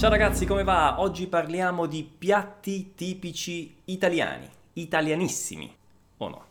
Ciao ragazzi, come va? Oggi parliamo di piatti tipici italiani, italianissimi, o no?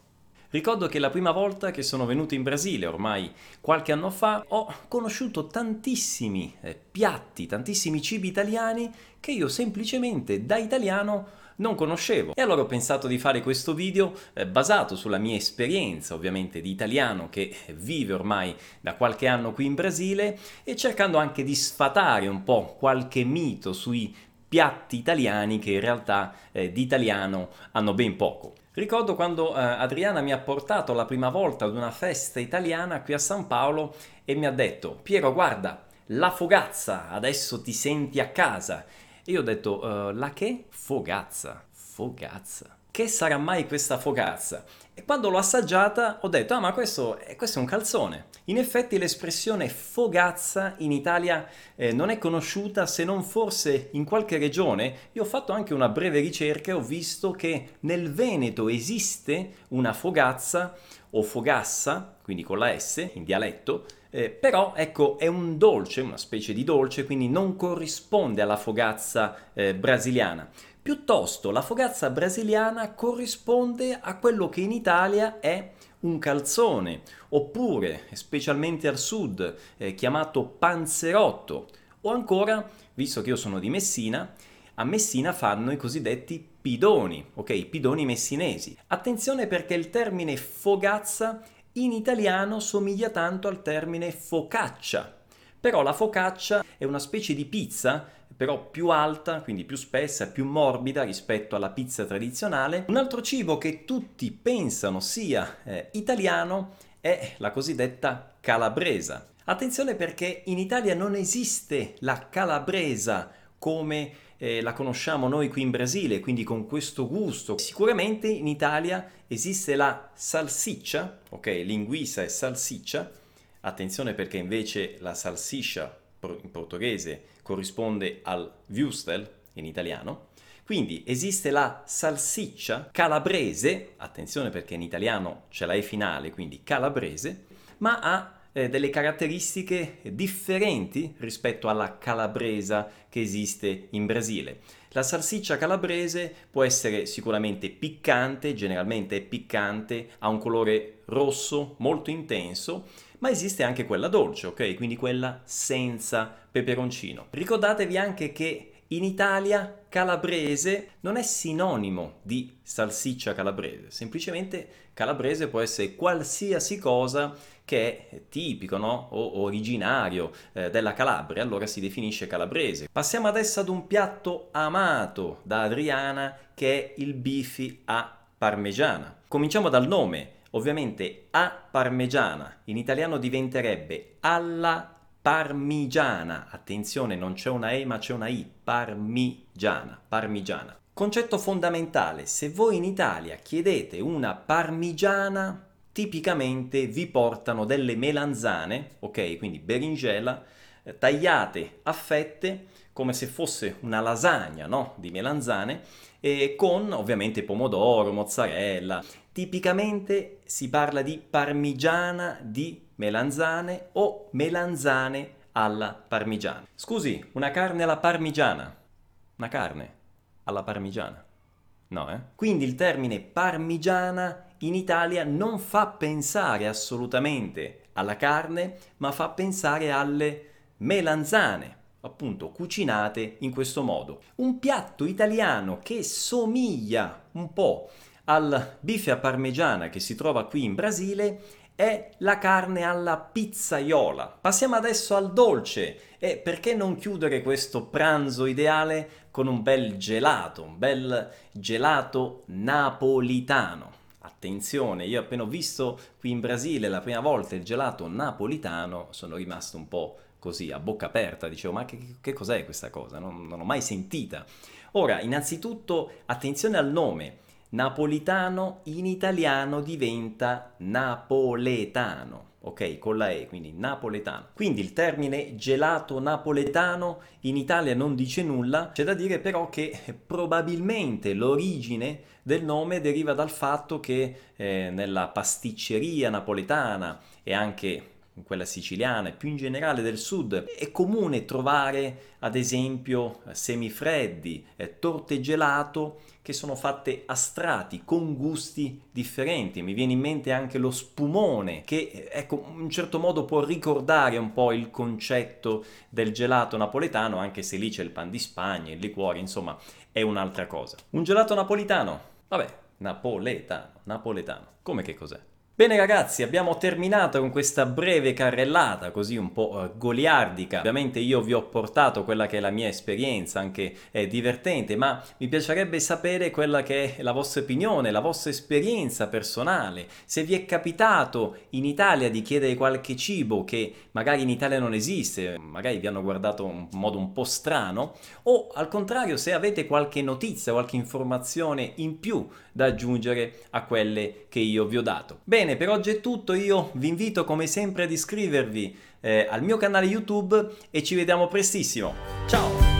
Ricordo che la prima volta che sono venuto in Brasile, ormai qualche anno fa, ho conosciuto tantissimi eh, piatti, tantissimi cibi italiani che io semplicemente da italiano non conoscevo. E allora ho pensato di fare questo video eh, basato sulla mia esperienza ovviamente di italiano che vive ormai da qualche anno qui in Brasile e cercando anche di sfatare un po' qualche mito sui piatti italiani che in realtà eh, di italiano hanno ben poco. Ricordo quando eh, Adriana mi ha portato la prima volta ad una festa italiana qui a San Paolo e mi ha detto Piero guarda la fogazza adesso ti senti a casa e io ho detto, uh, la che? Fogazza. Fogazza. Che sarà mai questa fogazza? E quando l'ho assaggiata ho detto, ah ma questo, questo è un calzone. In effetti l'espressione fogazza in Italia eh, non è conosciuta se non forse in qualche regione. Io ho fatto anche una breve ricerca e ho visto che nel Veneto esiste una fogazza o fogassa, quindi con la S in dialetto, eh, però ecco è un dolce, una specie di dolce, quindi non corrisponde alla fogazza eh, brasiliana. Piuttosto la fogazza brasiliana corrisponde a quello che in Italia è un calzone, oppure, specialmente al sud, eh, chiamato panzerotto, o ancora, visto che io sono di Messina, a Messina fanno i cosiddetti pidoni, ok? Pidoni messinesi. Attenzione perché il termine fogazza in italiano somiglia tanto al termine focaccia. Però la focaccia è una specie di pizza, però più alta, quindi più spessa, più morbida rispetto alla pizza tradizionale. Un altro cibo che tutti pensano sia eh, italiano è la cosiddetta calabresa. Attenzione perché in Italia non esiste la calabresa come eh, la conosciamo noi qui in Brasile, quindi con questo gusto. Sicuramente in Italia esiste la salsiccia, ok, linguisa e salsiccia. Attenzione perché invece la salsiccia in portoghese corrisponde al Wustel in italiano. Quindi esiste la salsiccia calabrese, attenzione perché in italiano c'è la E finale, quindi calabrese, ma ha eh, delle caratteristiche differenti rispetto alla calabresa che esiste in Brasile. La salsiccia calabrese può essere sicuramente piccante, generalmente è piccante, ha un colore rosso molto intenso, ma esiste anche quella dolce, ok? Quindi quella senza peperoncino. Ricordatevi anche che in Italia calabrese non è sinonimo di salsiccia calabrese, semplicemente calabrese può essere qualsiasi cosa che è tipico no? o originario eh, della Calabria, allora si definisce calabrese. Passiamo adesso ad un piatto amato da Adriana che è il bifi a parmigiana. Cominciamo dal nome, ovviamente a parmigiana in italiano diventerebbe alla parmigiana. Attenzione, non c'è una E ma c'è una I, parmigiana, parmigiana. Concetto fondamentale, se voi in Italia chiedete una parmigiana, tipicamente vi portano delle melanzane, ok, quindi berinjela, eh, tagliate a fette come se fosse una lasagna, no? Di melanzane, e con ovviamente pomodoro, mozzarella. Tipicamente si parla di parmigiana di melanzane o melanzane alla parmigiana. Scusi, una carne alla parmigiana. Una carne alla parmigiana. No, eh? Quindi il termine parmigiana in Italia non fa pensare assolutamente alla carne, ma fa pensare alle melanzane, appunto cucinate in questo modo. Un piatto italiano che somiglia un po' al bife a parmigiana che si trova qui in Brasile è la carne alla pizzaiola. Passiamo adesso al dolce e perché non chiudere questo pranzo ideale con un bel gelato, un bel gelato napolitano. Attenzione, io appena ho visto qui in Brasile la prima volta il gelato napolitano sono rimasto un po' così a bocca aperta, dicevo ma che, che cos'è questa cosa? Non, non, ho mai sentita. Ora, innanzitutto attenzione al nome, napolitano in italiano diventa napoletano, ok? Con la E, quindi napoletano. Quindi il termine gelato napoletano in Italia non dice nulla, c'è da dire però che probabilmente l'origine del nome deriva dal fatto che eh, nella pasticceria napoletana e anche quella siciliana e più in generale del sud, è comune trovare ad esempio semifreddi, eh, torte gelato che sono fatte a strati con gusti differenti. Mi viene in mente anche lo spumone che ecco in un certo modo può ricordare un po' il concetto del gelato napoletano, anche se lì c'è il pan di Spagna, il liquore, insomma, è un'altra cosa. Un gelato napolitano? Vabbè, napoletano, napoletano. Come che cos'è? Bene ragazzi, abbiamo terminato con questa breve carrellata così un po' eh, goliardica. Ovviamente io vi ho portato quella che è la mia esperienza, anche eh, divertente, ma mi piacerebbe sapere quella che è la vostra opinione, la vostra esperienza personale. Se vi è capitato in Italia di chiedere qualche cibo che magari in Italia non esiste, magari vi hanno guardato in modo un po' strano, o al contrario se avete qualche notizia, qualche informazione in più da aggiungere a quelle che io vi ho dato. Bene, per oggi è tutto, io vi invito come sempre ad iscrivervi eh, al mio canale YouTube e ci vediamo prestissimo. Ciao!